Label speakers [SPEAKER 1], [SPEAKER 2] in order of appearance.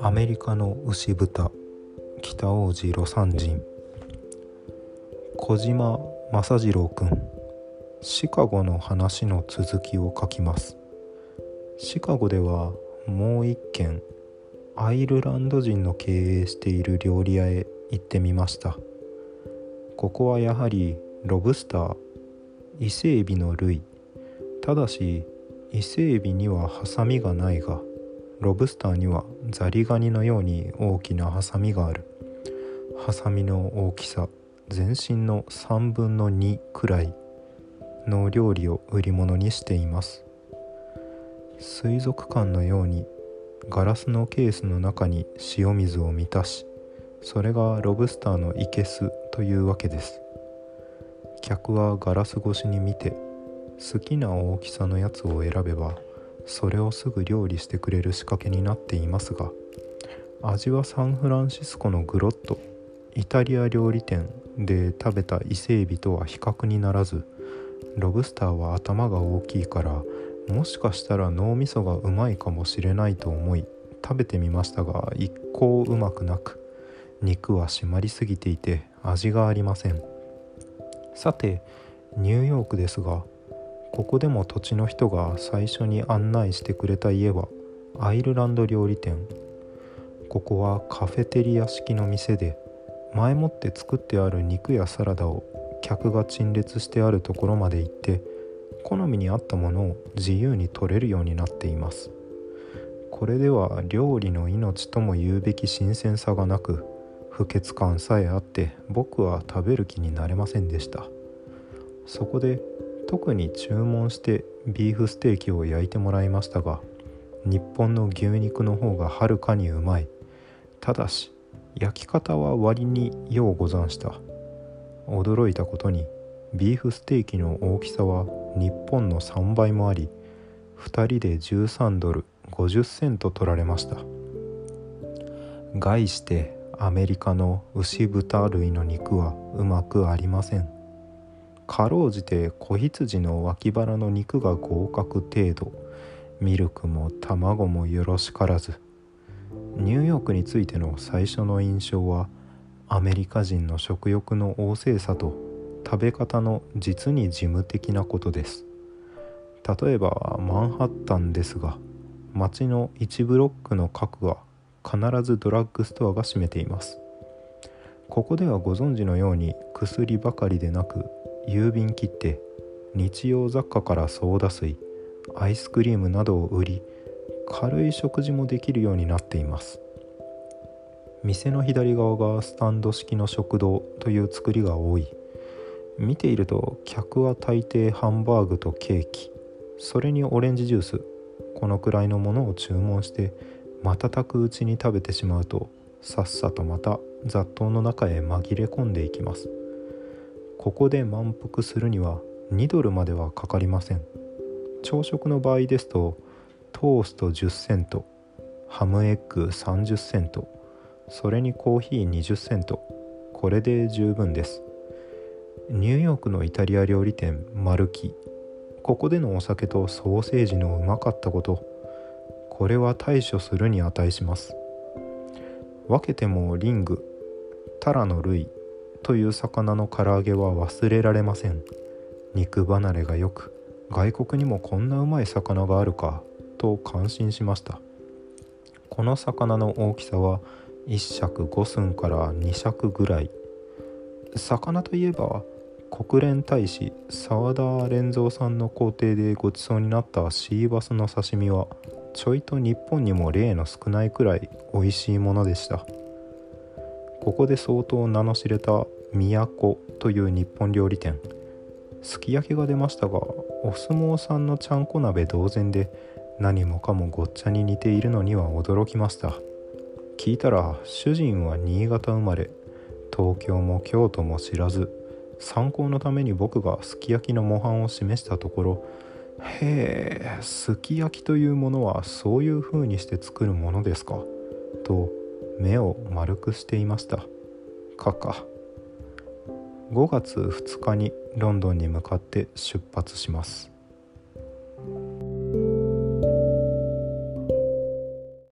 [SPEAKER 1] アメリカの牛豚北王子魯山人。小島正次郎君シカゴの話の続きを書きます。シカゴではもう一軒アイルランド人の経営している料理屋へ行ってみました。ここはやはりロブスター伊勢エビの類。ただし伊勢エビにはハサミがないがロブスターにはザリガニのように大きなハサミがある。ハサミの大きさ全身の3分の2くらいの料理を売り物にしています。水族館のようにガラスのケースの中に塩水を満たしそれがロブスターの生けすというわけです。客はガラス越しに見て好きな大きさのやつを選べばそれをすぐ料理してくれる仕掛けになっていますが味はサンフランシスコのグロットイタリア料理店で食べた伊勢エビとは比較にならずロブスターは頭が大きいからもしかしたら脳みそがうまいかもしれないと思い食べてみましたが一向うまくなく肉は締まりすぎていて味がありません。さてニューヨークですがここでも土地の人が最初に案内してくれた家はアイルランド料理店。ここはカフェテリア式の店で前もって作ってある肉やサラダを客が陳列してあるところまで行って好みに合ったものを自由に取れるようになっています。これでは料理の命とも言うべき新鮮さがなく不潔感さえあって僕は食べる気になれませんでした。そこで特に注文してビーフステーキを焼いてもらいましたが日本の牛肉の方がはるかにうまい。ただし焼き方は割にようござんした。驚いたことにビーフステーキの大きさは日本の3倍もあり2人で13ドル50セント取られました。概してアメリカの牛豚類の肉はうまくありません。かろうじて子羊の脇腹の肉が合格程度。ミルクも卵もよろしからず。ニューヨークについての最初の印象はアメリカ人の食欲の旺盛さと食べ方の実に事務的なことです。例えばマンハッタンですが街の1ブロックの核は必ずドラッグストアが占めています。ここではご存知のように薬ばかりでなく郵便切手日用雑貨からソーダ水アイスクリームなどを売り軽い食事もできるようになっています。店の左側がスタンド式の食堂という作りが多い。見ていると客は大抵ハンバーグとケーキ。それにオレンジジュース。このくらいのものを注文して瞬くうちに食べてしまうとさっさとまた雑踏の中へ紛れ込んでいきます。ここで満腹するには2ドルまではかかりません。朝食の場合ですとトースト10セントハムエッグ30セントそれにコーヒー20セントこれで十分です。ニューヨークのイタリア料理店マルキここでのお酒とソーセージのうまかったことこれは対処するに値します。分けてもリングタラの類という魚の唐揚げは忘れられません。肉離れがよく外国にもこんなうまい魚があるかと感心しました。この魚の大きさは1尺5寸から2尺ぐらい。魚といえば国連大使澤田連三さんの皇帝でごちそうになったシーバスの刺身はちょいと日本にも例の少ないくらい美味しいものでした。ここで相当名の知れた都という日本料理店。すき焼きが出ましたがお相撲さんのちゃんこ鍋同然で何もかもごっちゃに似ているのには驚きました。聞いたら主人は新潟生まれ東京も京都も知らず参考のために僕がすき焼きの模範を示したところへえすき焼きというものはそういう風にして作るものですか？と目を丸くしていました。かか。5月2日にロンドンに向かって出発します。